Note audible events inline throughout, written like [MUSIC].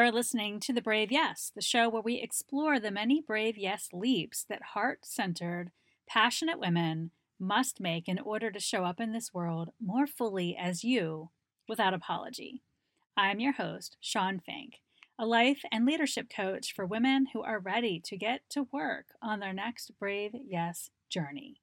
You're listening to The Brave Yes, the show where we explore the many brave yes leaps that heart centered, passionate women must make in order to show up in this world more fully as you without apology. I'm your host, Shawn Fink, a life and leadership coach for women who are ready to get to work on their next Brave Yes journey.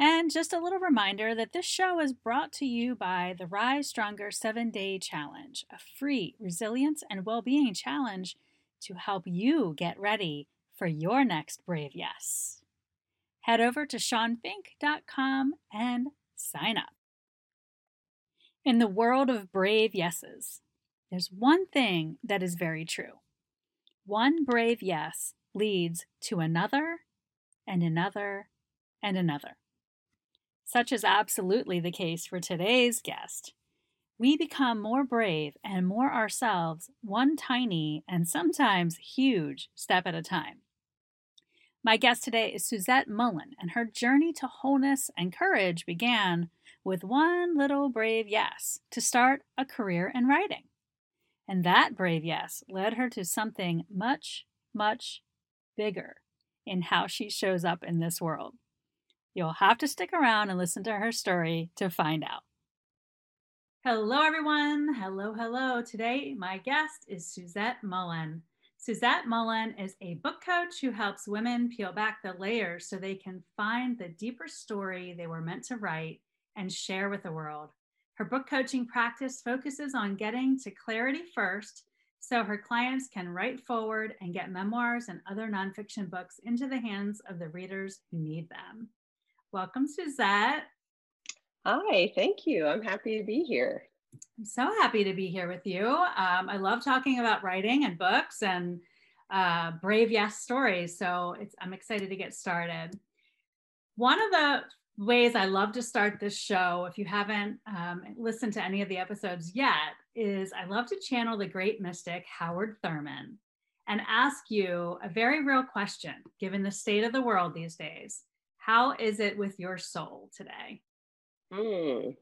And just a little reminder that this show is brought to you by the Rise Stronger 7 Day Challenge, a free resilience and well being challenge to help you get ready for your next brave yes. Head over to ShawnFink.com and sign up. In the world of brave yeses, there's one thing that is very true. One brave yes leads to another and another and another. Such is absolutely the case for today's guest. We become more brave and more ourselves, one tiny and sometimes huge step at a time. My guest today is Suzette Mullen, and her journey to wholeness and courage began with one little brave yes to start a career in writing. And that brave yes led her to something much, much bigger in how she shows up in this world. You'll have to stick around and listen to her story to find out. Hello, everyone. Hello, hello. Today, my guest is Suzette Mullen. Suzette Mullen is a book coach who helps women peel back the layers so they can find the deeper story they were meant to write and share with the world. Her book coaching practice focuses on getting to clarity first so her clients can write forward and get memoirs and other nonfiction books into the hands of the readers who need them. Welcome, Suzette. Hi, thank you. I'm happy to be here. I'm so happy to be here with you. Um, I love talking about writing and books and uh, brave yes stories. So I'm excited to get started. One of the ways I love to start this show, if you haven't um, listened to any of the episodes yet, is I love to channel the great mystic Howard Thurman and ask you a very real question, given the state of the world these days. How is it with your soul today? Mm.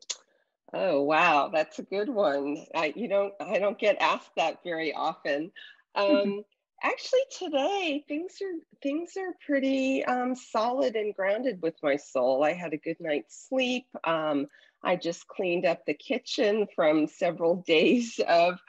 Oh wow, that's a good one. I you don't I don't get asked that very often. [LAUGHS] Um, actually, today things are things are pretty um, solid and grounded with my soul. I had a good night's sleep. Um, I just cleaned up the kitchen from several [LAUGHS] days of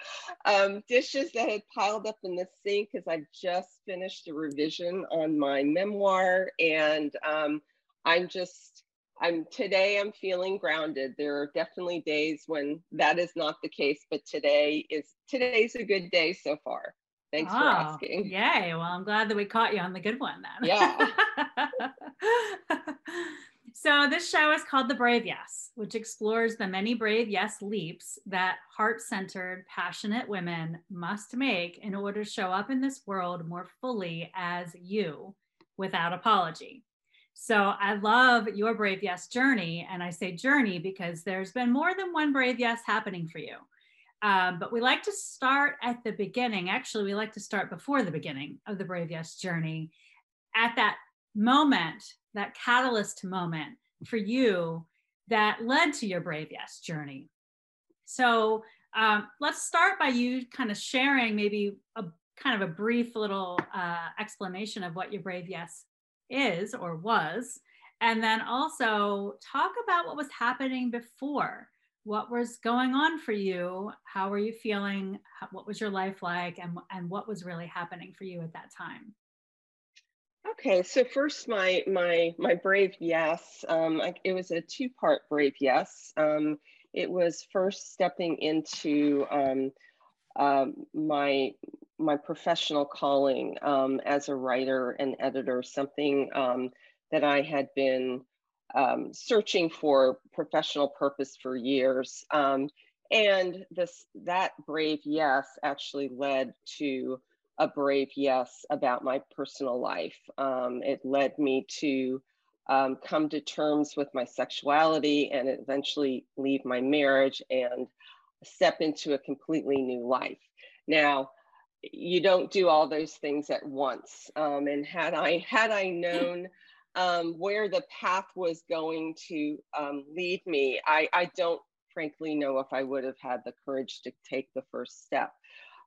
um, dishes that had piled up in the sink because I've just finished a revision on my memoir. And um, I'm just, I'm today, I'm feeling grounded. There are definitely days when that is not the case, but today is, today's a good day so far. Thanks oh, for asking. Yay. Well, I'm glad that we caught you on the good one then. Yeah. [LAUGHS] [LAUGHS] So, this show is called The Brave Yes, which explores the many brave yes leaps that heart centered, passionate women must make in order to show up in this world more fully as you without apology. So, I love your Brave Yes journey. And I say journey because there's been more than one Brave Yes happening for you. Um, but we like to start at the beginning. Actually, we like to start before the beginning of the Brave Yes journey at that moment that catalyst moment for you that led to your Brave Yes journey. So um, let's start by you kind of sharing maybe a kind of a brief little uh, explanation of what your Brave Yes is or was. And then also talk about what was happening before. What was going on for you? How were you feeling? What was your life like? And, and what was really happening for you at that time? Okay, so first, my my my brave yes. Um, I, it was a two-part brave yes. Um, it was first stepping into um, uh, my my professional calling um, as a writer and editor, something um, that I had been um, searching for professional purpose for years. and this that brave yes actually led to a brave yes about my personal life. Um, it led me to um, come to terms with my sexuality and eventually leave my marriage and step into a completely new life. Now, you don't do all those things at once. Um, and had I had I known um, where the path was going to um, lead me, I, I don't frankly know if I would have had the courage to take the first step.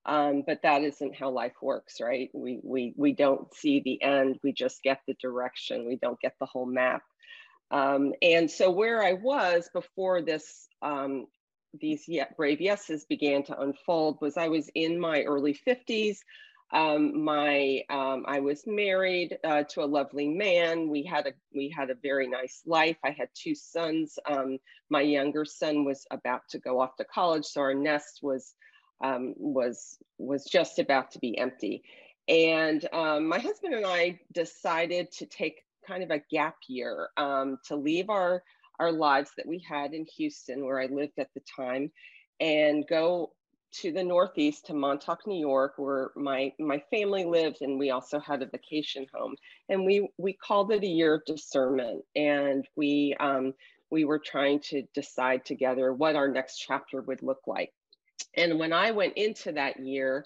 Um, but that isn't how life works, right? We, we, we don't see the end, we just get the direction, we don't get the whole map. Um, and so where I was before this, um, these brave yeses began to unfold was I was in my early 50s. Um, my um, I was married uh, to a lovely man. We had a we had a very nice life. I had two sons. Um, my younger son was about to go off to college, so our nest was um, was was just about to be empty. And um, my husband and I decided to take kind of a gap year um, to leave our our lives that we had in Houston, where I lived at the time, and go to the Northeast to Montauk, New York, where my my family lived, and we also had a vacation home. And we we called it a year of discernment, and we um, we were trying to decide together what our next chapter would look like. And when I went into that year,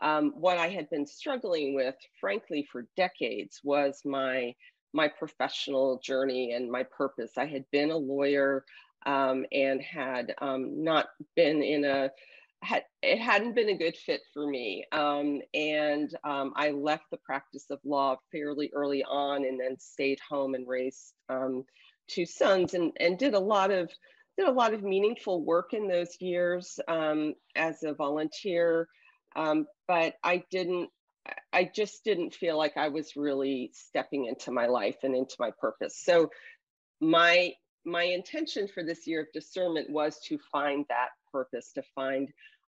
um, what I had been struggling with, frankly, for decades, was my my professional journey and my purpose. I had been a lawyer um, and had um, not been in a had it hadn't been a good fit for me um, and um, i left the practice of law fairly early on and then stayed home and raised um, two sons and, and did a lot of did a lot of meaningful work in those years um, as a volunteer. Um, but i didn't i just didn't feel like i was really stepping into my life and into my purpose. So my my intention for this year of discernment was to find that purpose to find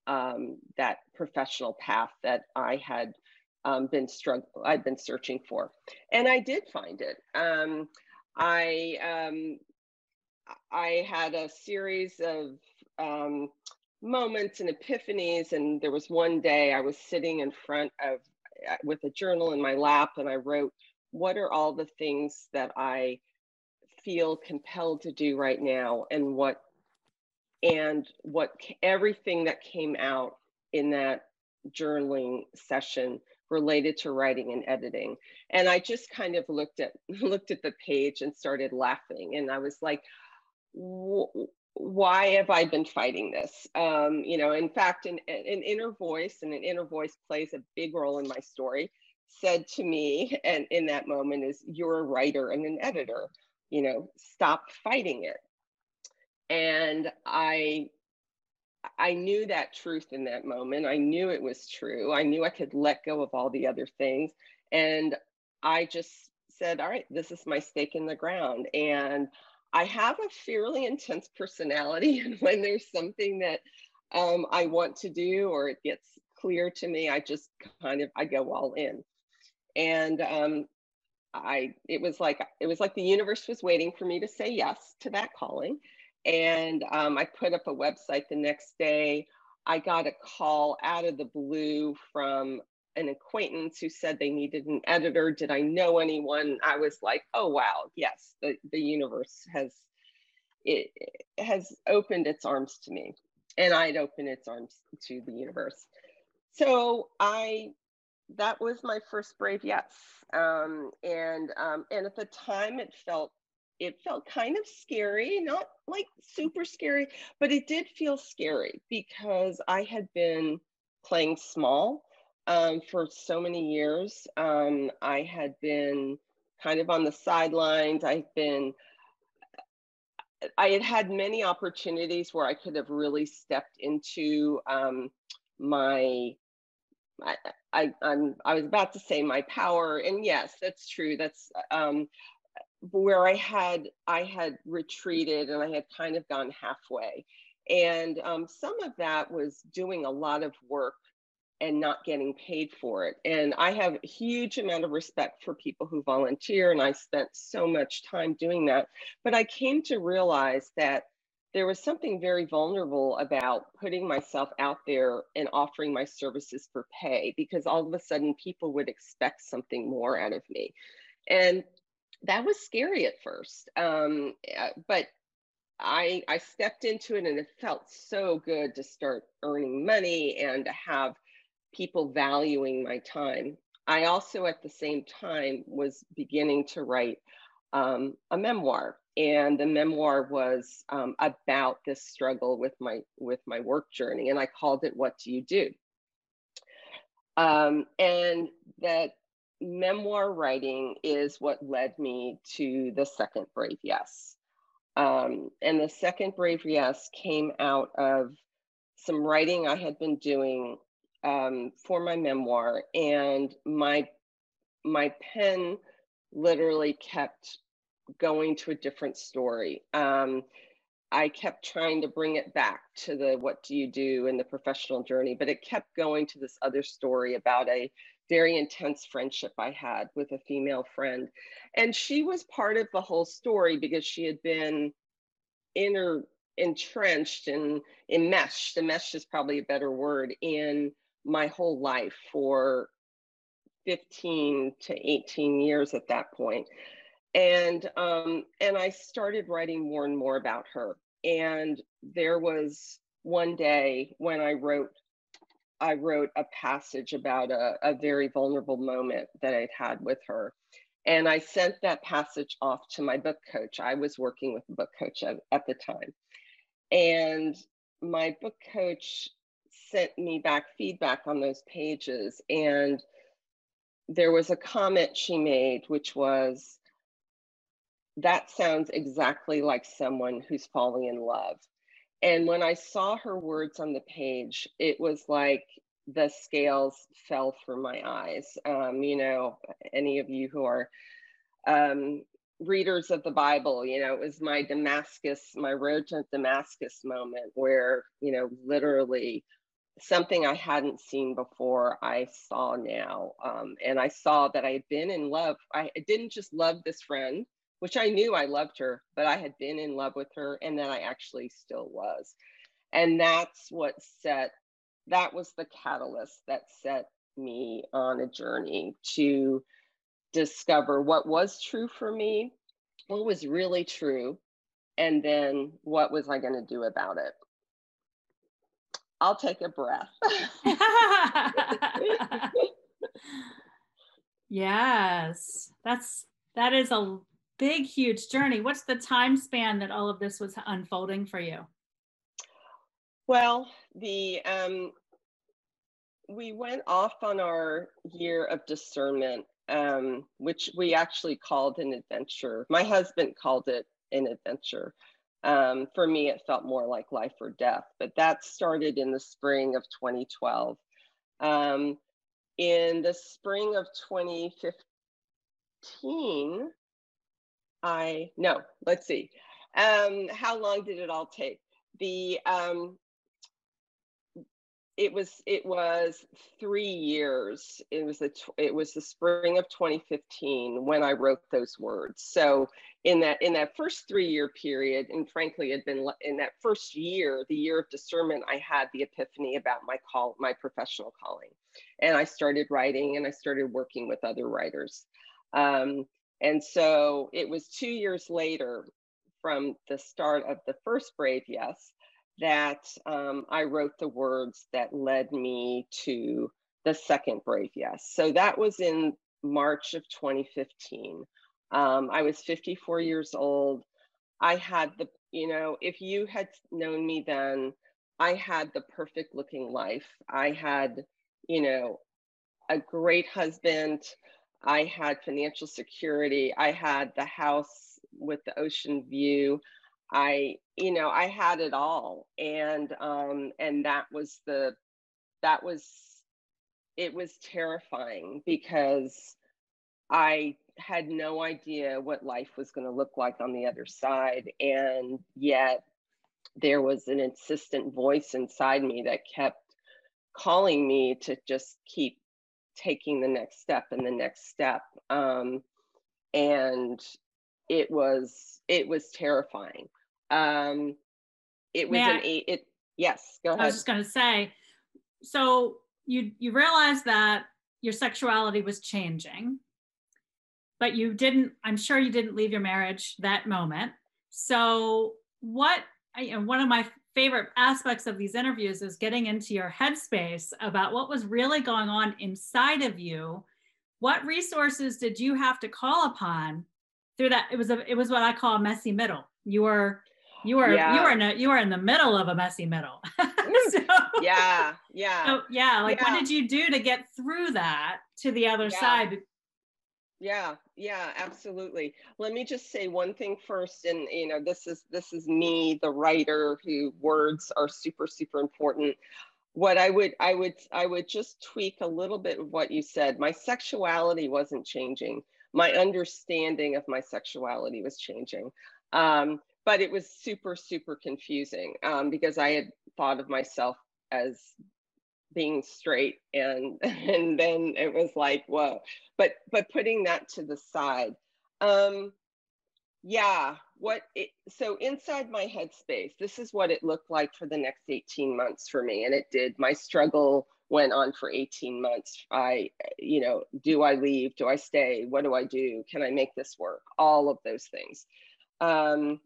um, that professional path that I had um, been struggle I'd been searching for, and I did find it. Um, I um, I had a series of um, moments and epiphanies, and there was one day I was sitting in front of uh, with a journal in my lap, and I wrote, "What are all the things that I feel compelled to do right now, and what and what everything that came out in that journaling session related to writing and editing? And i just kind of looked at [LAUGHS] looked at the page and started laughing and i was like why have i been fighting this? Um, you know in fact an, an inner voice and an inner voice plays a big role in my story said to me [LAUGHS] and in that moment is you're a writer and an editor you know stop fighting it. And i i knew that truth in that moment. I knew it was true. I knew i could let go of all the other things. And i just said all right this is my stake in the ground. And i have a fairly intense personality [LAUGHS] and when there's something that um, i want to do or it gets clear to me i just kind of i go all in and um, i it was like it was like the universe was waiting for me to say yes to that calling and um, I put up a website the next day. I got a call out of the blue from an acquaintance who said they needed an editor. Did I know anyone? I was like, oh wow, yes, the, the universe has it, it has opened its arms to me. And I'd opened its arms to the universe. So I that was my first brave yes. Um, and um, and at the time it felt it felt kind of scary, not like super scary, but it did feel scary because I had been playing small um, for so many years. Um, I had been kind of on the sidelines. I've been, I had had many opportunities where I could have really stepped into um, my I, I, I'm, I was about to say my power, and yes, that's true. That's um, where I had I had retreated and I had kind of gone halfway. And um, some of that was doing a lot of work and not getting paid for it. And I have a huge amount of respect for people who volunteer, and I spent so much time doing that. But I came to realize that there was something very vulnerable about putting myself out there and offering my services for pay because all of a sudden people would expect something more out of me. And that was scary at first. Um, eh, but I I stepped into it and it felt so good to start earning money and to have people valuing my time. I also at the same time was beginning to write um, a memoir. and the memoir was um, about this struggle with my with my work journey, and I called it "What Do You Do?" Um, and that memoir writing is what led me to the second Brave Yes. Um, and the second Brave Yes came out of some writing I had been doing um, for my memoir, and my my pen literally kept going to a different story. Um, I kept trying to bring it back to the what do you do in the professional journey, but it kept going to this other story about a very intense friendship I had with a female friend. And she was part of the whole story because she had been inner entrenched and enmeshed, enmeshed is probably a better word, in my whole life for 15 to 18 years at that point. And um, and I started writing more and more about her. And there was one day when I wrote I wrote a passage about a, a very vulnerable moment that I'd had with her. And I sent that passage off to my book coach. I was working with a book coach at, at the time. And my book coach sent me back feedback on those pages. And there was a comment she made, which was, that sounds exactly like someone who's falling in love. And when I saw her words on the page, it was like the scales fell from my eyes. Um, you know, any of you who are um, readers of the Bible, you know, it was my Damascus, my road to Damascus moment where, you know, literally something I hadn't seen before, I saw now. Um, and I saw that I had been in love. I didn't just love this friend, which I knew I loved her, but I had been in love with her and then I actually still was. And that's what set, that was the catalyst that set me on a journey to discover what was true for me, what was really true, and then what was I going to do about it. I'll take a breath. [LAUGHS] yes, that's that is a big, huge journey. What's the time span that all of this was unfolding for you? Well, the um, we went off on our year of discernment, um, which we actually called an adventure. My husband called it an adventure. Um, for me, it felt more like life or death, but that started in the spring of 2012. Um, in the spring of 2015, I no, let's see. Um, how long did it all take? The um, it was it was three years. It was the it was the spring of 2015 when I wrote those words. So in that in that first three year period, and frankly, had been in that first year, the year of discernment, I had the epiphany about my call, my professional calling, and I started writing and I started working with other writers. Um, and so it was two years later from the start of the first Brave Yes that um, I wrote the words that led me to the second Brave Yes. So that was in March of 2015. Um, I was 54 years old. I had the, you know, if you had known me then, I had the perfect looking life. I had, you know, a great husband. I had financial security. I had the house with the ocean view. I, you know, I had it all. And um and that was the that was it was terrifying because I had no idea what life was going to look like on the other side and yet there was an insistent voice inside me that kept calling me to just keep taking the next step and the next step um, and it was it was terrifying. Um, it was May an eight it yes go ahead i was just going to say so you you realized that your sexuality was changing but you didn't i'm sure you didn't leave your marriage that moment so what and one of my favorite aspects of these interviews is getting into your headspace about what was really going on inside of you. What resources did you have to call upon through that it was a it was what I call a messy middle. You were you were yeah. you were in a, you were in the middle of a messy middle. [LAUGHS] Mm. so, yeah, yeah. So, yeah, like yeah. what did you do to get through that to the other yeah. side? Yeah, yeah, absolutely. Let me just say one thing first, and you know, this is this is me, the writer, who words are super super important. What I would I would I would just tweak a little bit of what you said. My sexuality wasn't changing. My understanding of my sexuality was changing. Um, but it was super super confusing um, because I had thought of myself as being straight and [LAUGHS] and then it was like whoa. But but putting that to the side um yeah what it, so inside my headspace this is what it looked like for the next 18 months for me and it did. My struggle went on for 18 months. I you know do i leave? Do i stay? What do i do? Can i make this work? All of those things. Um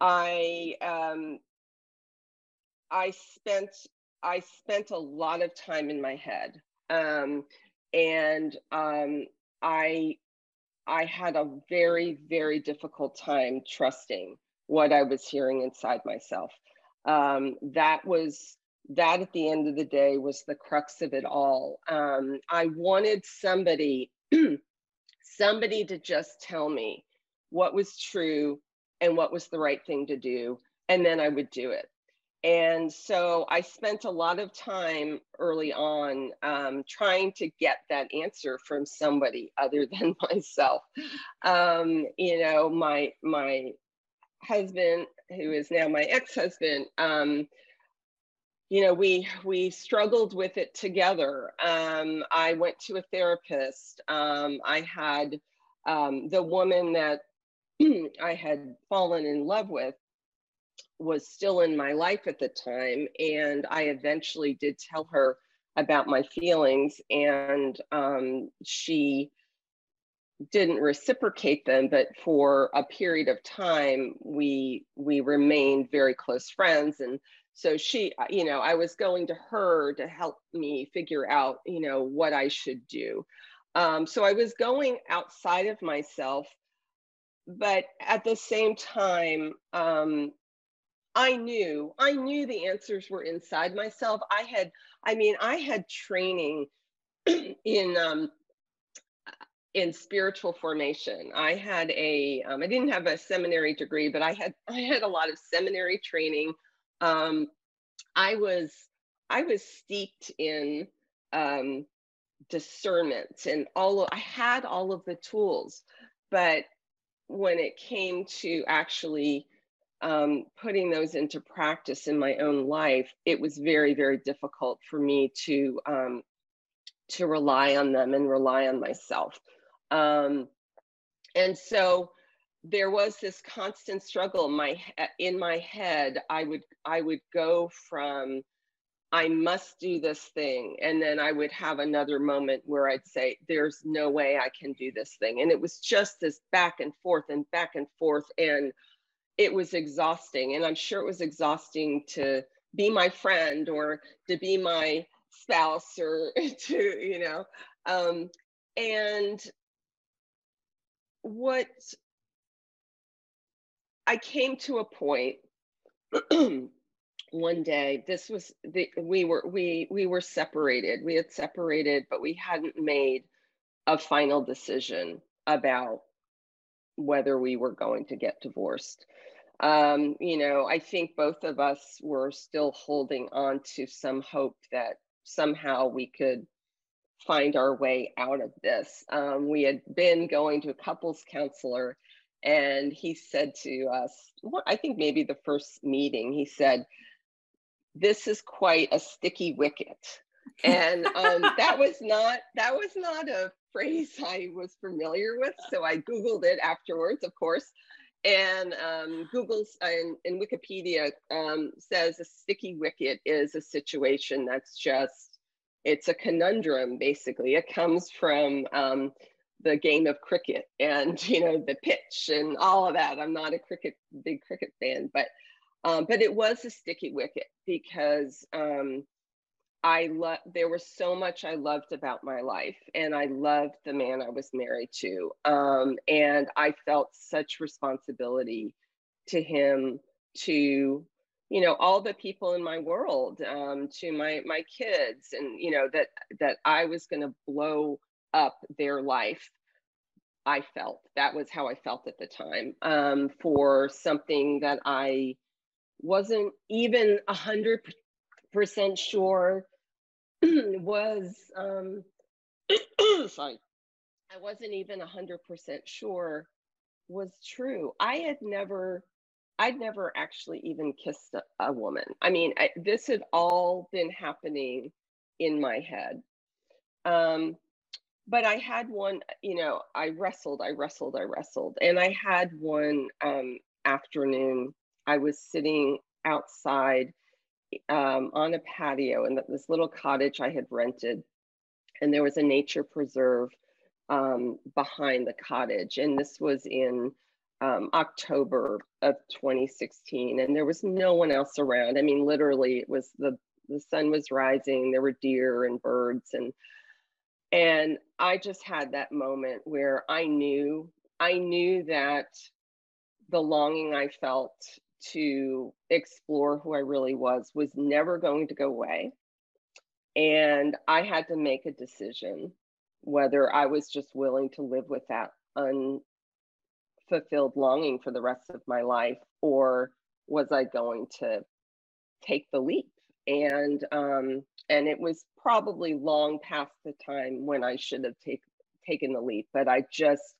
I um, I spent I spent a lot of time in my head, um, and um, I I had a very very difficult time trusting what I was hearing inside myself. Um, that was that at the end of the day was the crux of it all. Um, I wanted somebody [CLEARS THROAT] somebody to just tell me what was true and what was the right thing to do. And then I would do it. And so I spent a lot of time early on um, trying to get that answer from somebody other [LAUGHS] than myself. Um, you know, my my husband, who is now my ex-husband, um, you know, we we struggled with it together. Um, I went to a therapist. Um, I had um, the woman that [CLEARS THROAT] I had fallen in love with was still in my life at the time. And I eventually did tell her about my feelings, and um, she didn't reciprocate them but for a period of time we we remained very close friends and so she you know i was going to her to help me figure out you know what i should do um, so i was going outside of myself but at the same time, um, I knew, I knew the answers were inside myself. I had, I mean, I had training [CLEARS THROAT] in um, in spiritual formation. I had a, um, I didn't have a seminary degree, but I had, I had a lot of seminary training. Um, I was, I was steeped in um, discernment and all. Of, I had all of the tools, but when it came to actually um, putting those into practice in my own life, it was very, very difficult for me to um, to rely on them and rely on myself. Um, and so there was this constant struggle in my in my head. I would I would go from I must do this thing. And then I would have another moment where I'd say, there's no way I can do this thing. And it was just this back and forth and back and forth. And it was exhausting. And I'm sure it was exhausting to be my friend or to be my spouse or [LAUGHS] to, you know. Um, and what I came to a point [CLEARS THROAT] one day this was the we were we we were separated we had separated but we hadn't made a final decision about whether we were going to get divorced um, you know i think both of us were still holding on to some hope that somehow we could find our way out of this um, we had been going to a couples counselor and he said to us i think maybe the first meeting he said this is quite a sticky wicket. And um, that was not that was not a phrase [LAUGHS] I was familiar with. So I Googled it afterwards, of course. And um, Google's and, and Wikipedia um, says a sticky wicket is a situation that's just it's a conundrum basically. It comes from um, the game of cricket and [LAUGHS] you know the pitch and all of that. I'm not a cricket big cricket fan, but um, but it was a sticky wicket because um, I love there was so much I loved about my life and I loved the man I was married to. Um, and I felt such responsibility to him to you know all the people in my world um, to my my kids and you know that that I was going to blow up their life I felt that was how I felt at the time um, for something that I wasn't even a hundred percent sure [CLEARS THROAT] was um [CLEARS THROAT] sorry i wasn't even a hundred percent sure was true. I had never i'd never actually even kissed a, a woman. I mean I, this had all been happening in my head. Um but i had one you know i wrestled i wrestled i wrestled. And i had one um afternoon. I was sitting outside um, on a patio in this little cottage I had rented, and there was a nature preserve um, behind the cottage. And this was in um, October of 2016, and there was no one else around. I mean, literally, it was the the sun was rising. There were deer and birds, and and I just had that moment where I knew I knew that the longing I felt to explore who I really was was never going to go away. And I had to make a decision whether I was just willing to live with that unfulfilled longing for the rest of my life or was I going to take the leap? And um, and it was probably long past the time when I should have take, taken the leap, but I just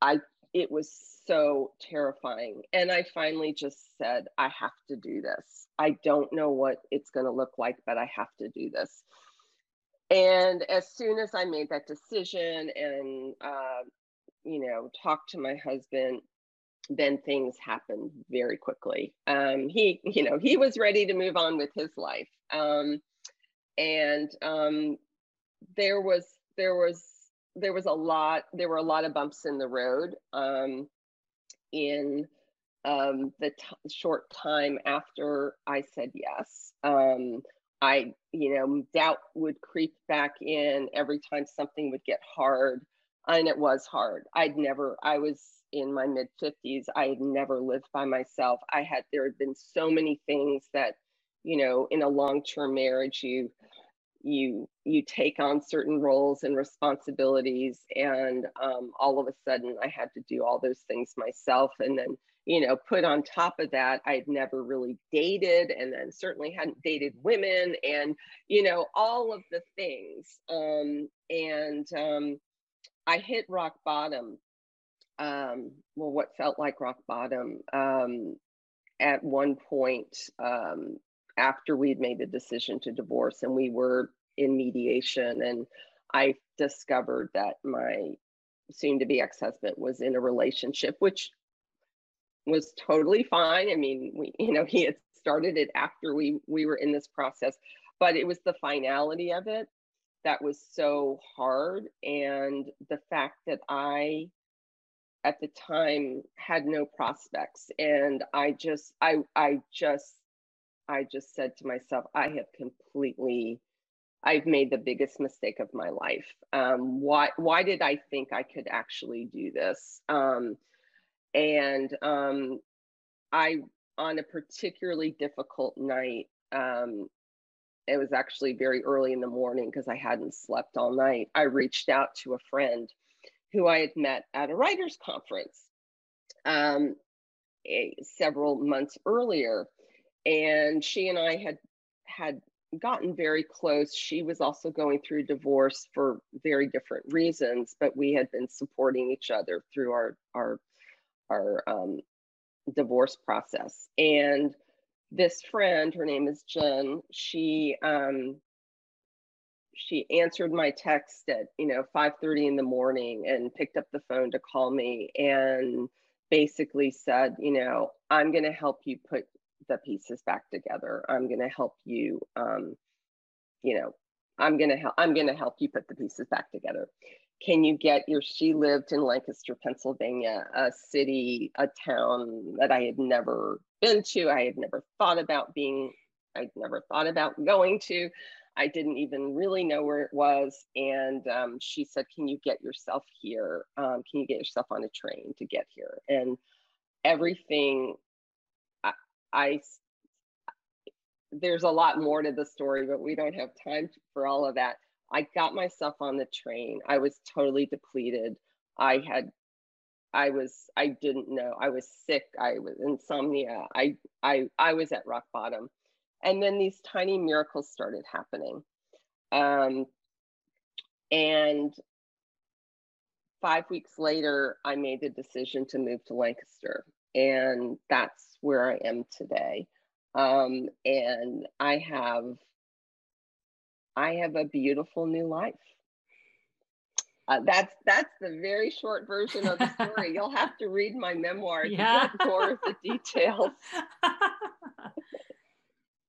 I it was so terrifying. And I finally just said, I have to do this. I don't know what it's going to look like, but I have to do this. And as soon as I made that decision and, uh, you know, talked to my husband, then things happened very quickly. Um, he, you know, he was ready to move on with his life. Um, and um, there was, there was, there was a lot, there were a lot of bumps in the road. Um, in um, the t- short time after I said yes. Um, I, you know, doubt would creep back in every time something would get hard. And it was hard. I'd never, I was in my mid 50s. I had never lived by myself. I had, there had been so many things that, you know, in a long term marriage, you, you you take on certain roles and responsibilities and um, all of a sudden i had to do all those things myself. And then you know put on top of that i'd never really dated and then certainly hadn't dated women and you know all of the things. Um, and um, i hit rock bottom. Um, well what felt like rock bottom um, at one point um, after we'd made the decision to divorce and we were in mediation and I discovered that my soon to be ex-husband was in a relationship which was totally fine. I mean, we you know, [LAUGHS] he had started it after we we were in this process, but it was the finality of it that was so hard and the fact that I at the time had no prospects and I just I I just I just said to myself, I have completely, I've made the biggest mistake of my life. Um, why, why did I think I could actually do this? Um, and um, I, on a particularly difficult night, um, it was actually very early in the morning because I hadn't slept all night. I reached out to a friend who I had met at a writers' conference um, a, several months earlier and she and I had had gotten very close. She was also going through divorce for very different reasons, but we had been supporting each other through our our our um, divorce process. And this friend, her name is Jen. She um, she answered my text at you know 5:30 in the morning and picked up the phone to call me and basically said, you know, I'm going to help you put the pieces back together. I'm going to help you, um, you know, I'm going to help, I'm going to help you put the pieces back together. Can you get your, she lived in Lancaster, Pennsylvania, a city, a town that I had never been to. I had never thought about being, I'd never thought about going to. I didn't even really know where it was. And um, she said, Can you get yourself here? Um, can you get yourself on a train to get here? And everything I, there's a lot more to the story, but we don't have time for all of that. I got myself on the train. I was totally depleted. I had I was I didn't know. I was sick. I was insomnia. I I I was at rock bottom. And then these tiny miracles started happening. Um, and five weeks later, I made the decision to move to Lancaster. And that's where I am today. Um, and I have I have a beautiful new life. Uh, that's that's the very short version of the story. You'll have to read my memoir yeah. to get more of the details. [LAUGHS]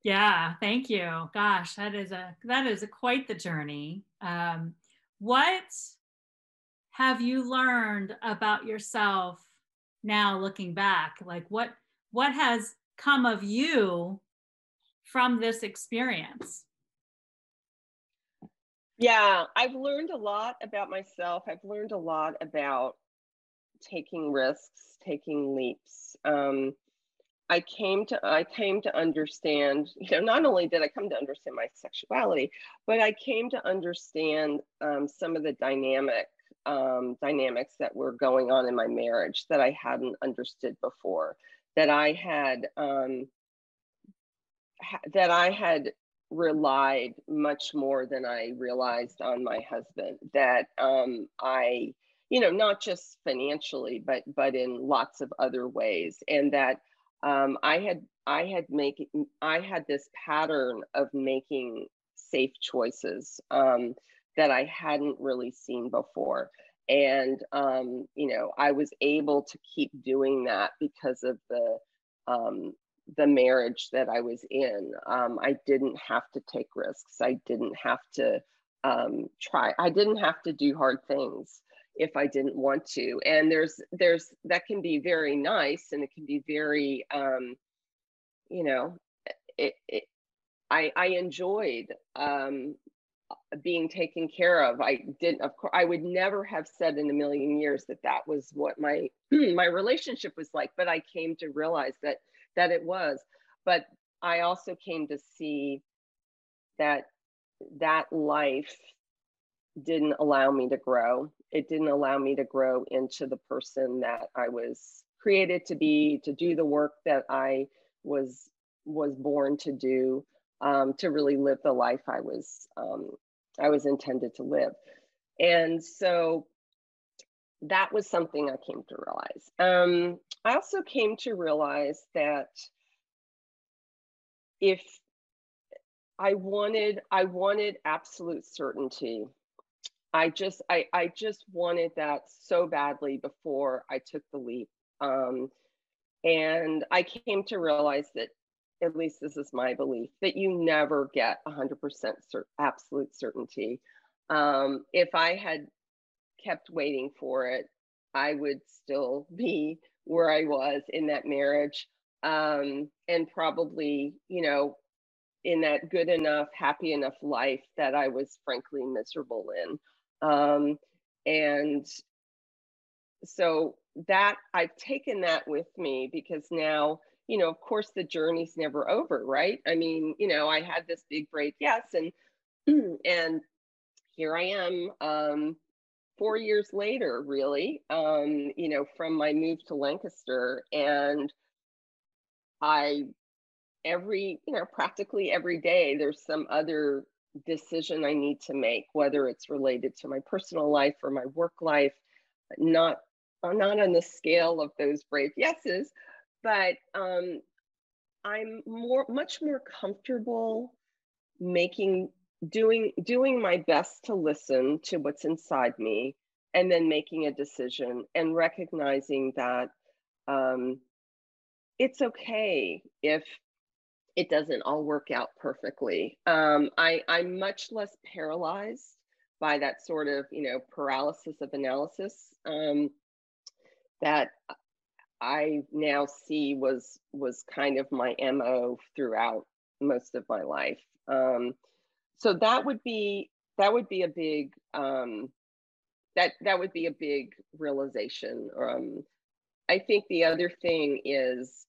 yeah, thank you. Gosh, that is a that is a, quite the journey. Um, what have you learned about yourself now, looking back? Like what what has come of you from this experience? Yeah, I've learned a lot about myself. I've learned a lot about taking risks, taking leaps. Um, I came to I came to understand, you know, not only did I come to understand my sexuality, but I came to understand um, some of the dynamic um, dynamics that were going on in my marriage that I hadn't understood before. That I had um, ha- that I had relied much more than I realized on my husband. That um, I, you know, not just financially, but but in lots of other ways, and that um, I had I had make I had this pattern of making safe choices um, that I hadn't really seen before. And um, you know, I was able to keep doing that because of the um, the marriage that I was in. Um, I didn't have to take risks. I didn't have to um, try. I didn't have to do hard things if I didn't want to. And there's there's that can be very nice and it can be very um, you know it, it I I enjoyed um, being taken care of. I didn't of course I would never have said in a million years that that was what my [CLEARS THROAT] my relationship was like, but I came to realize that that it was. But I also came to see that that life didn't allow me to grow. It didn't allow me to grow into the person that I was created to be, to do the work that I was was born to do, um, to really live the life I was um, I was intended to live. And so that was something I came to realize. Um, I also came to realize that if I wanted, I wanted absolute certainty I just I I just wanted that so badly before I took the leap. Um, and I came to realize that at least this is my belief that you never get 100% cer- absolute certainty. Um, if I had kept waiting for it, I would still be where I was in that marriage um, and probably, you know, in that good enough, happy enough life that I was frankly miserable in. Um, and so that I've taken that with me because now, you know, of course the journey's never over, right? I mean, you know, I had this big brave yes and [CLEARS THROAT] and here I am um four years later, really, um, you know, from my move to Lancaster and I every, you know, practically every day there's some other decision I need to make, whether it's related to my personal life or my work life, not not on the scale of those brave yeses, but um, I'm more much more comfortable making doing doing my best to listen to what's inside me and then making a decision and recognizing that um, it's okay if it doesn't all work out perfectly. Um, I, I'm much less paralyzed by that sort of, you know, paralysis of analysis um, that I now see was was kind of my mo throughout most of my life. Um, so that would be that would be a big um, that that would be a big realization. Um, I think the other thing is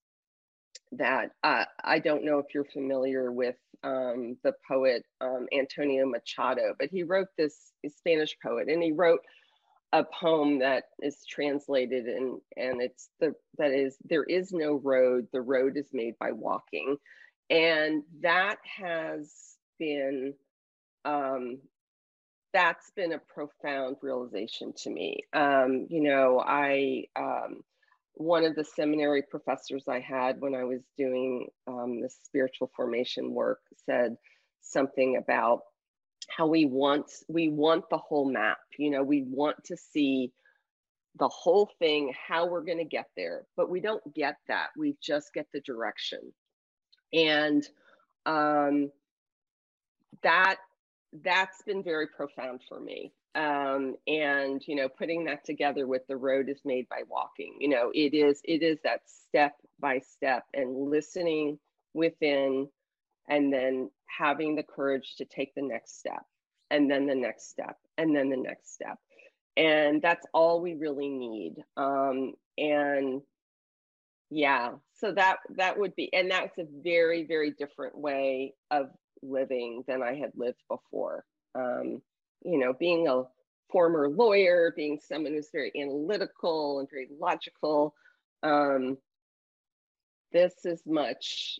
that uh, I don't know if you're familiar with um, the poet um, Antonio Machado, but he wrote this Spanish poet, and he wrote a poem that is translated and and it's the that is there is no road the road is made by walking. And that has been um that's been a profound realization to me. Um you know i um one of the seminary professors I had when I was doing um, the spiritual formation work said something about how we want we want the whole map. You know, we want to see the whole thing, how we're going to get there, but we don't get that. We just get the direction, and um, that that's been very profound for me um, and you know putting that together with the road is made by walking you know it is it is that step by step and listening within and then having the courage to take the next step and then the next step and then the next step. And that's all we really need um, and yeah so that that would be and that's a very very different way of living than i had lived before. Um, you know, being a former lawyer, being someone who's very analytical and very logical, um, this is much,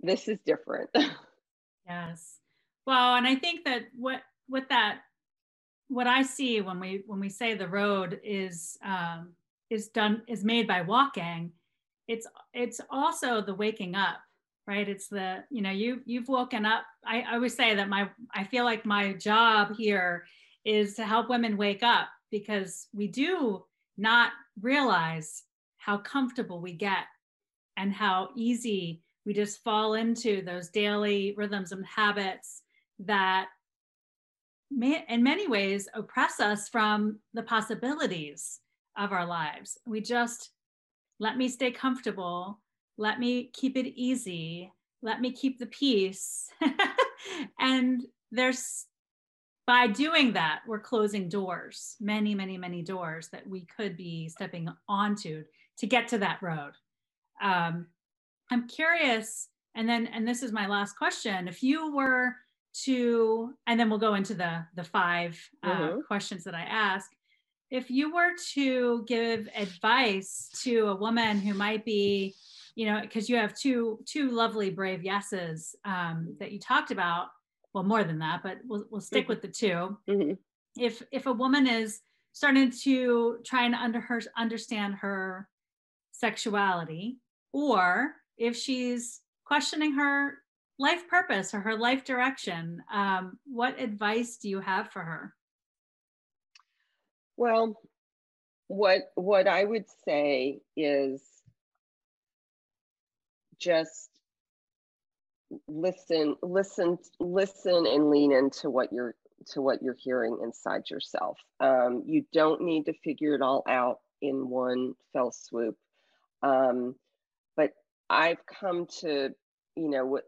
this is different. [LAUGHS] yes. Well, and I think that what, what that, what I see when we, when we say the road is, um, is done, is made by walking, it's, it's also the waking up right it's the you know you you've woken up I, I always say that my i feel like my job here is to help women wake up because we do not realize how comfortable we get and how easy we just fall into those daily rhythms and habits that may, in many ways oppress us from the possibilities of our lives. We just let me stay comfortable. Let me keep it easy. Let me keep the peace. [LAUGHS] And there's by doing that we're closing doors many many many doors that we could be stepping onto to get to that road. Um, i'm curious and then and this is my last question if you were to and then we'll go into the the five uh, mm-hmm. questions that i ask if you were to give advice to a woman who might be you know, because you have two two lovely brave yeses um, that you talked about. Well, more than that, but we'll we'll stick mm-hmm. with the 2 mm-hmm. If if a woman is starting to try and under her understand her sexuality, or if she's questioning her life purpose or her life direction, um, what advice do you have for her? Well, what what I would say is just listen listen listen and lean into what you're to what you're hearing inside yourself um, you don't need to figure it all out in one fell swoop um, i've come to you know what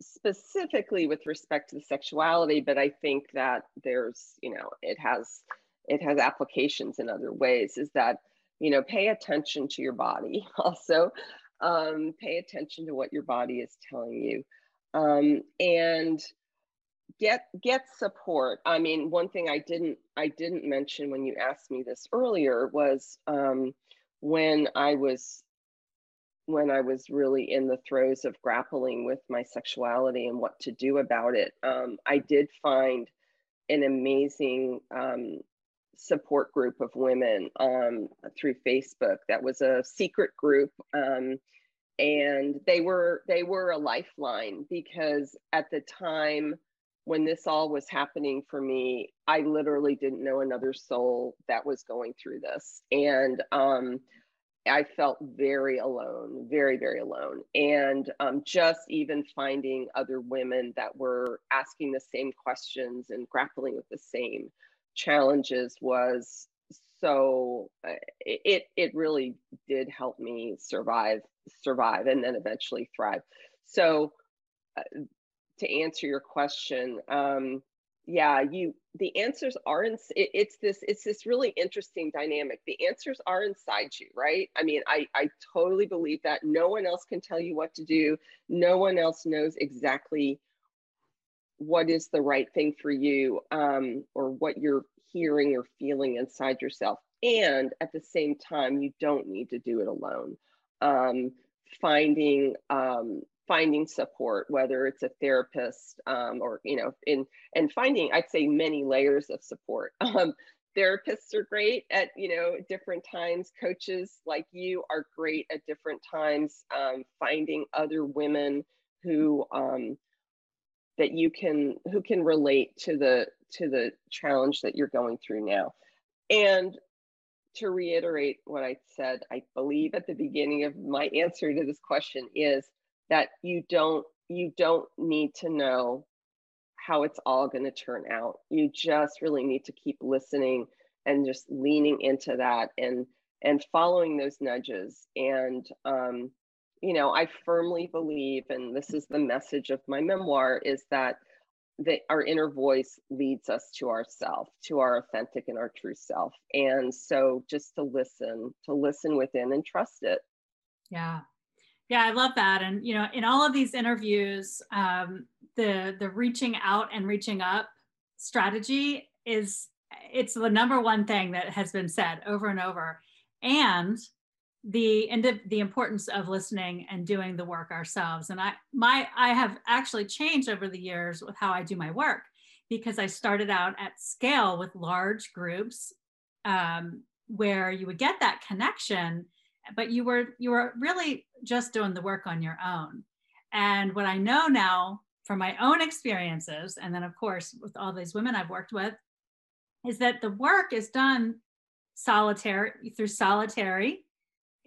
specifically with respect to the sexuality but i think that there's you know it has it has applications in other ways is that you know pay attention to your body [LAUGHS] also um, pay attention to what your body is telling you um, and get get support. I mean one thing i didn't i didn't mention when you asked me this earlier was um, when i was when i was really in the throes of grappling with my sexuality and what to do about it um, i did find an amazing um, support group of women um, through Facebook. That was a secret group, um, and they were they were a lifeline because at the time when this all was happening for me, I literally didn't know another soul that was going through this, and um, I felt very alone, very, very alone. And um, just even finding other women that were asking the same questions and grappling with the same challenges was so uh, it it really did help me survive survive and then eventually thrive so uh, to answer your question, um, yeah, you the answers are in it, it's this it's this really interesting dynamic. The answers are inside you, right? I mean, I I totally believe that no one else can tell you what to do. No one else knows exactly what is the right thing for you um, or what you're hearing or feeling inside yourself. And at the same time, you don't need to do it alone. Um, finding um, finding support, whether it's a therapist um, or you know, in and finding, I'd say many layers of support. [LAUGHS] Um, therapists are great at you know different times. Coaches like you are great at different times. Um, finding other women who um, that you can who can relate to the to the challenge that you're going through now and to reiterate what i said i believe at the beginning of my answer to this question is that you don't you don't need to know how it's all going to turn out you just really need to keep listening and just leaning into that and and following those nudges and um, you know, I firmly believe, and this is the message of my memoir, is that that our inner voice leads us to ourself, to our authentic and our true self. And so just to listen, to listen within and trust it. Yeah. Yeah, I love that. And you know, in all of these interviews, um, the the reaching out and reaching up strategy is it's the number one thing that has been said over and over. And the and the, the importance of listening and doing the work ourselves and i my i have actually changed over the years with how i do my work because i started out at scale with large groups um, where you would get that connection but you were you were really just doing the work on your own and what i know now from my own experiences and then of course with all these women i've worked with is that the work is done solitary through solitary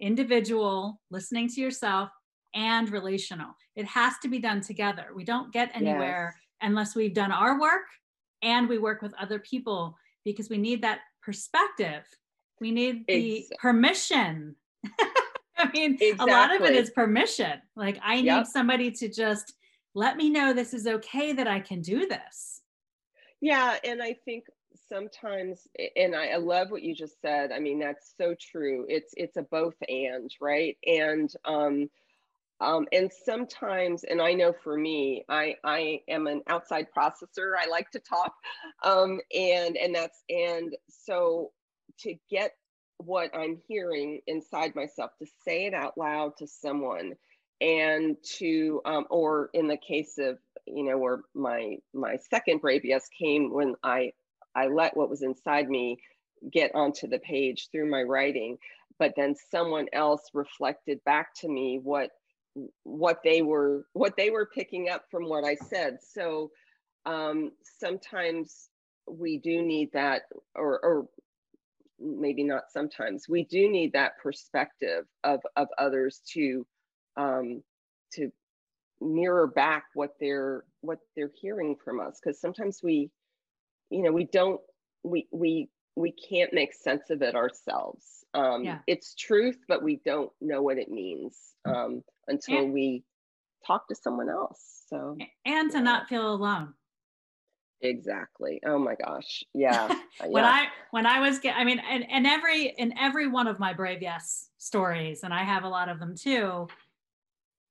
individual, listening to yourself, and relational. It has to be done together. We don't get anywhere yes. unless we've done our work and we work with other people because we need that perspective. We need the exactly. permission. [LAUGHS] [LAUGHS] I mean, exactly. a lot of it is permission. Like, I yep. need somebody to just let me know this is okay that I can do this. Yeah. And I think sometimes and I, I love what you just said i mean that's so true it's it's a both and right and um um, and sometimes, and I know for me, I I am an outside processor. I like to talk, um, and and that's and so to get what I'm hearing inside myself, to say it out loud to someone, and to um, or in the case of you know where my my second brave yes came when I I let what was inside me get onto the page through my writing, but then someone else reflected back to me what what they were what they were picking up from what I said. So um, sometimes we do need that, or, or maybe not sometimes we do need that perspective of of others to um, to mirror back what they're what they're hearing from us because sometimes we you know we don't we we we can't make sense of it ourselves um yeah. it's truth but we don't know what it means um until and, we talk to someone else so and to yeah. not feel alone exactly. Oh my gosh. [LAUGHS] Yeah. Uh, when yeah. i when i was get, i mean and, and every in every one of my brave yes stories and i have a lot of them too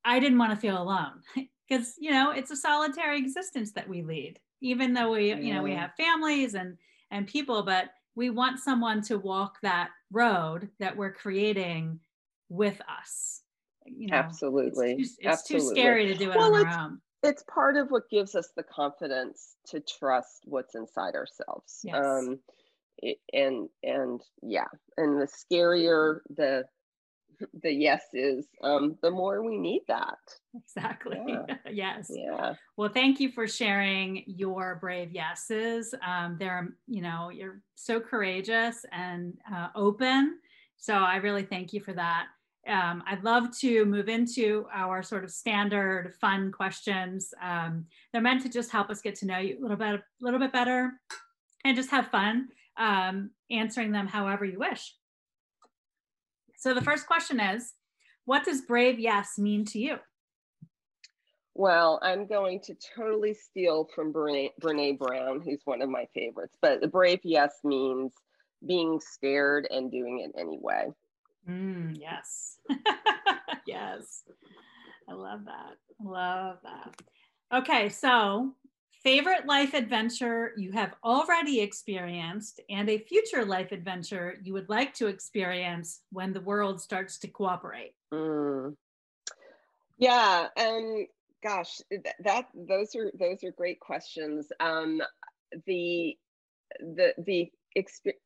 i didn't want to feel alone [LAUGHS] because you know it's a solitary existence that we lead even though we you know we have families and and people but we want someone to walk that road that we're creating with us. You know absolutely. it's, too, it's absolutely. too scary to do it well, on our own it's part of what gives us the confidence to trust what's inside ourselves yes. um it, and and yeah and the scarier the [LAUGHS] the yes is, um, the more we need that. Exactly. Yeah. [LAUGHS] yes. Yeah. Well, thank you for sharing your brave yeses. Um, they're, you know, you're so courageous and uh, open. So I really thank you for that. Um, I'd love to move into our sort of standard fun questions. Um, they're meant to just help us get to know you a little bit, a little bit better, and just have fun um, answering them however you wish. So the first question is, what does brave yes mean to you? Well, I'm going to totally steal from Brene, Brene Brown, who's one of my favorites. But the brave yes means being scared and doing it anyway. Mm, yes. [LAUGHS] yes. I love that. Love that. Okay, so favorite life adventure you have already experienced and a future life adventure you would like to experience when the world starts to cooperate. Mm. Yeah, and gosh, that those are those are great questions. Um, the the the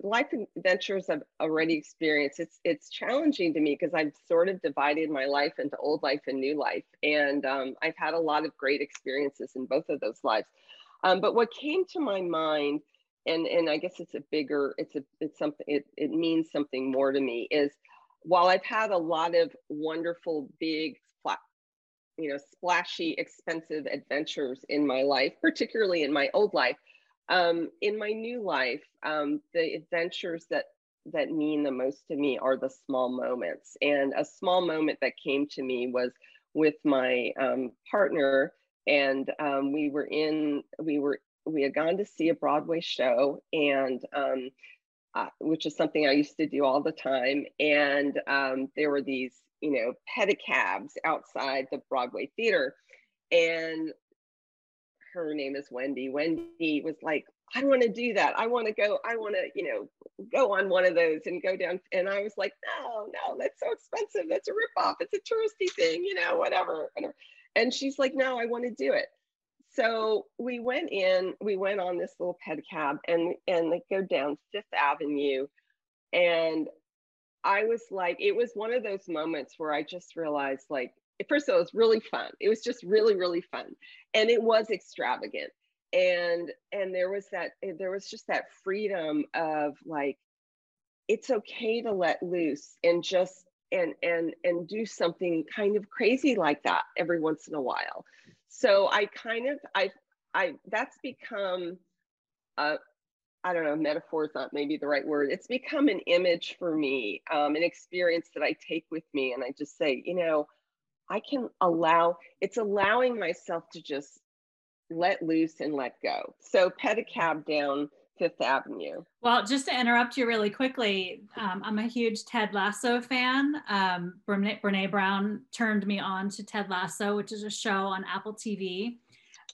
life adventures I've already experienced, it's it's challenging to me because I've sort of divided my life into old life and new life, and um, I've had a lot of great experiences in both of those lives. Um, but what came to my mind, and and I guess it's a bigger, it's a it's something it it means something more to me is while I've had a lot of wonderful big you know splashy expensive adventures in my life particularly in my old life um, in my new life, um, the adventures that that mean the most to me are the small moments. And a small moment that came to me was with my um, partner, and um, we were in we were we had gone to see a Broadway show, and um, uh, which is something I used to do all the time. And um, there were these you know pedicabs outside the Broadway theater, and her name is Wendy. Wendy was like, I want to do that. I want to go, I want to, you know, go on one of those and go down. And I was like, no, no, that's so expensive. That's a ripoff. It's a touristy thing, you know, whatever. And she's like, no, I want to do it. So we went in, we went on this little pedicab and and they go down Fifth Avenue. And I was like, it was one of those moments where I just realized like first of all, it was really fun. It was just really, really fun. And it was extravagant. And and there was that there was just that freedom of like it's okay to let loose and just and and and do something kind of crazy like that every once in a while. So I kind of I I that's become a I don't know, metaphor is not maybe the right word. It's become an image for me, um, an experience that I take with me. And I just say, you know, I can allow, it's allowing myself to just let loose and let go. So pedicab down Fifth Avenue. Well, just to interrupt you really quickly, um, I'm a huge Ted Lasso fan. Um, Brene, Brene Brown turned me on to Ted Lasso, which is a show on Apple TV.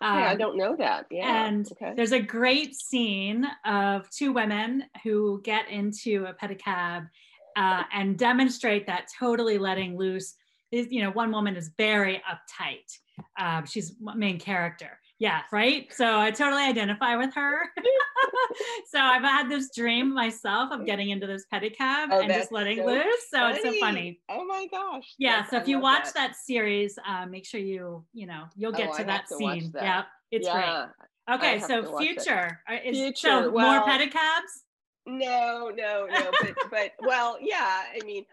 Um, I don't know that. Yeah. And okay. there's a great scene of two women who get into a pedicab uh, and demonstrate that totally letting loose is, you know, one woman is very uptight. Um, she's main character. Yeah, right. So I totally identify with her. [LAUGHS] so I've had this dream myself of getting into this pedicab oh, and just letting so loose. So funny. it's so funny. Oh my gosh. Yeah. so I if you watch that, that series, uh, make sure you, you know, you'll get oh, to I that to scene. That. Yeah, it's yeah, great. Okay, so future. Uh, is, future. So well, more pedicabs? No, no, no. But, but well, yeah. I mean,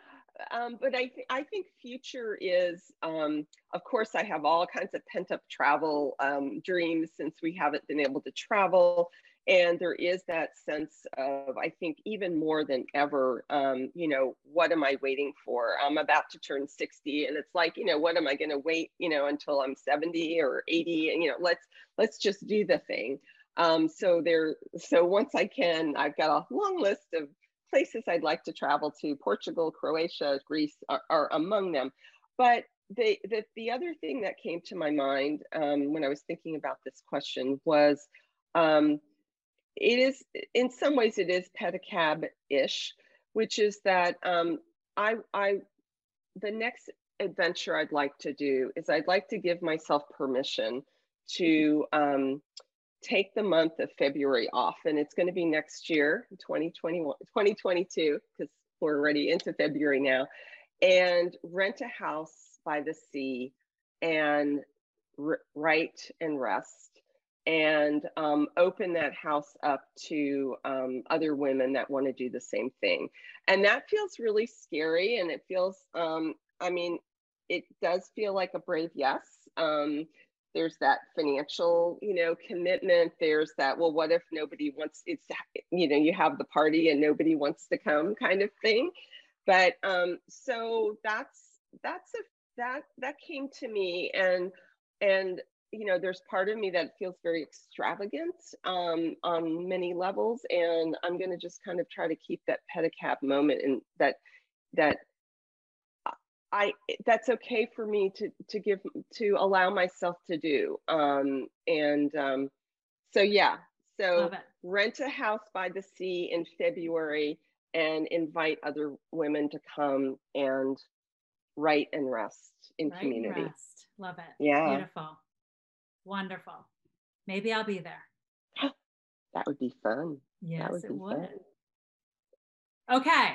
um, but I, th- I think future is, um, of course, I have all kinds of pent up travel um, dreams since we haven't been able to travel. And there is that sense of, I think, even more than ever, um, you know, what am I waiting for? I'm about to turn 60, and it's like, you know, what am I going to wait, you know, until I'm 70 or 80? And you know, let's let's just do the thing. Um, so there, so once I can, I've got a long list of places I'd like to travel to. Portugal, Croatia, Greece are, are among them. But the, the, the other thing that came to my mind um, when I was thinking about this question was um, it is, in some ways, it is pedicab ish, which is that um, I, I, the next adventure I'd like to do is I'd like to give myself permission to um, take the month of February off, and it's going to be next year, 2021, 2022, because we're already into February now, and rent a house by the sea and write and rest and um, open that house up to um, other women that want to do the same thing. And that feels really scary. And it feels, um, I mean, it does feel like a brave yes. There's that financial you know commitment. There's that well what if nobody wants it's you know you have the party and nobody wants to come kind of thing. But um so that's that's a that that came to me and and you know, there's part of me that feels very extravagant um, on many levels, and I'm going to just kind of try to keep that pedicab moment and that that I that's okay for me to to give to allow myself to do. Um, and um, so yeah, so rent a house by the sea in February and invite other women to come and write and rest in write community. Rest. Love it. Yeah. Beautiful. Wonderful. Maybe I'll be there. [GASPS] that would be fun. Yes, would it would. Fun. Okay,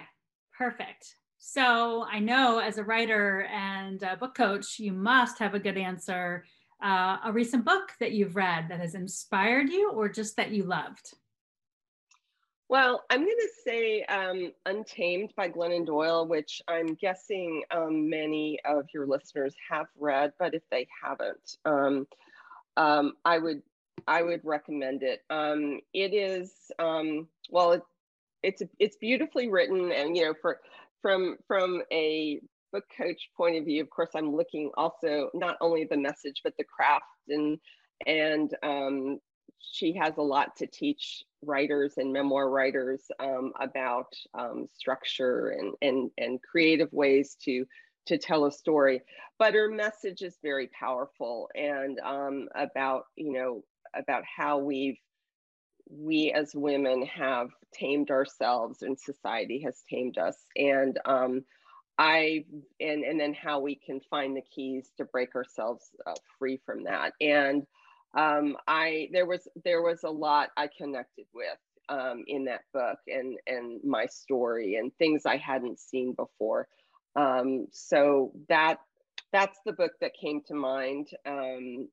perfect. So I know as a writer and a book coach, you must have a good answer. Uh, a recent book that you've read that has inspired you or just that you loved? Well, I'm going to say um, Untamed by Glennon Doyle, which I'm guessing um, many of your listeners have read, but if they haven't, um, um, I would I would recommend it. Um, it is um, well, it, it's it's beautifully written, and you know, for from from a book coach point of view, of course, I'm looking also not only the message but the craft, and and um, she has a lot to teach writers and memoir writers um, about um, structure and and and creative ways to to tell a story. But her message is very powerful and um, about you know about how we've we as women have tamed ourselves and society has tamed us. And um, i and and then how we can find the keys to break ourselves uh, free from that. And um, i there was there was a lot i connected with um, in that book and and my story and things i hadn't seen before. Um, so that that's the book that came to mind. Um,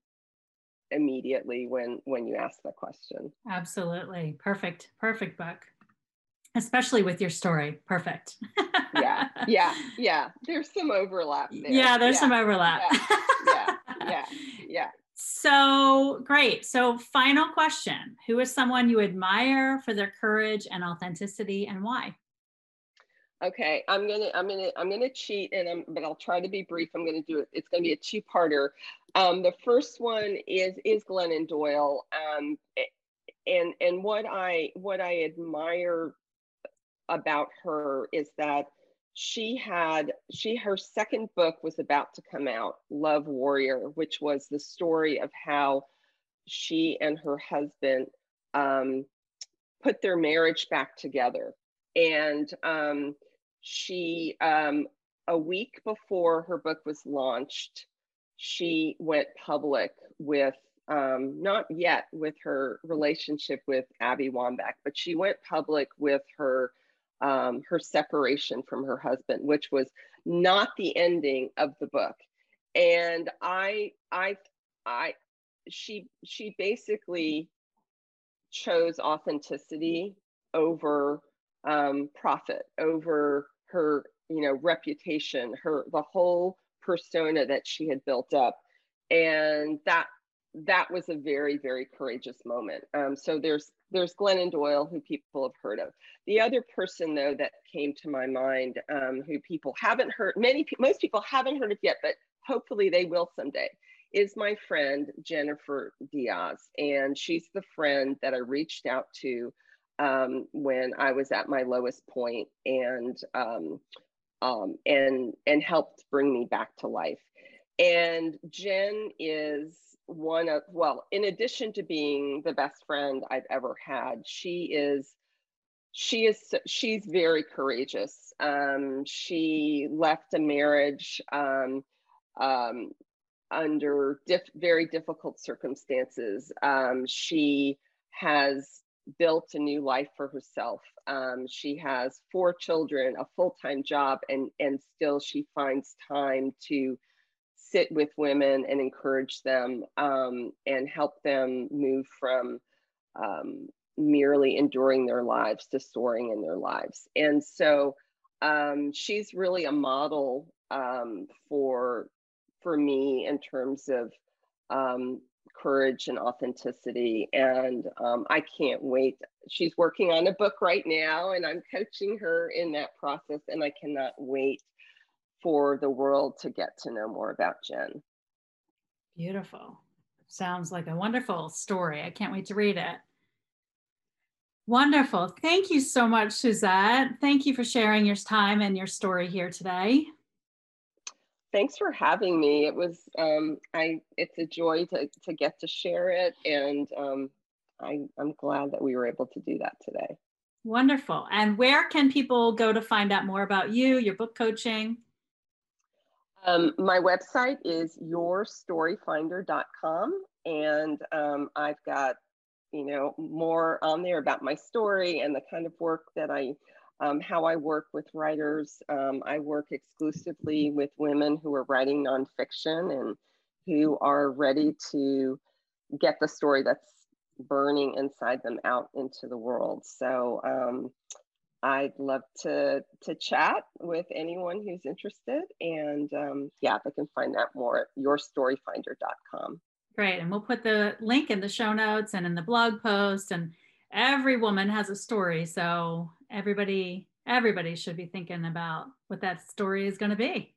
immediately when when you ask the question. Absolutely, perfect, perfect book, especially with your story. Perfect. yeah, yeah, yeah. There's some overlap there. Yeah, there's yeah. some overlap. yeah, yeah, yeah. yeah. So great. So, final question Who is someone you admire for their courage and authenticity and why? Okay, I'm gonna I'm gonna I'm gonna cheat and I'm but I'll try to be brief. I'm gonna do it. It's gonna be a two-parter. Um, the first one is is Glennon Doyle. Um, and and what I what I admire about her is that she had she her second book was about to come out, Love Warrior, which was the story of how she and her husband um, put their marriage back together and um, she um, a week before her book was launched she went public with um, not yet with her relationship with abby wambach but she went public with her um, her separation from her husband which was not the ending of the book. And i i i she she basically chose authenticity over um, profit over her you know reputation her the whole persona that she had built up. And that that was a very very courageous moment. Um, so there's there's glennon doyle who people have heard of. The other person though that came to my mind um, who people haven't heard many most people haven't heard of yet but hopefully they will someday is my friend jennifer diaz. And she's the friend that i reached out to um, when I was at my lowest point and um, um, and and helped bring me back to life. And Jen is one of well, in addition to being the best friend I've ever had, she is she is she's very courageous. Um, she left a marriage um, um, under diff- very difficult circumstances. Um, she has built a new life for herself. Um, she has four children, a full-time job, and and still she finds time to sit with women and encourage them um, and help them move from um, merely enduring their lives to soaring in their lives. And so um, she's really a model um, for for me in terms of um, courage and authenticity. And um, I can't wait. She's working on a book right now, and I'm coaching her in that process. And I cannot wait for the world to get to know more about Jen. Beautiful. Sounds like a wonderful story. I can't wait to read it. Wonderful. Thank you so much, Suzette. Thank you for sharing your time and your story here today. Thanks for having me. It was um, I. It's a joy to to get to share it, and um, I, I'm glad that we were able to do that today. Wonderful. And where can people go to find out more about you, your book coaching? Um, my website is yourstoryfinder.com, and um, I've got you know more on there about my story and the kind of work that I, um, how I work with writers. Um, I work exclusively with women who are writing nonfiction and who are ready to get the story that's burning inside them out into the world. So um, I'd love to to chat with anyone who's interested. And um, yeah, they can find out more at yourstoryfinder.com. Great. And we'll put the link in the show notes and in the blog post. And every woman has a story. So everybody, everybody should be thinking about what that story is going to be.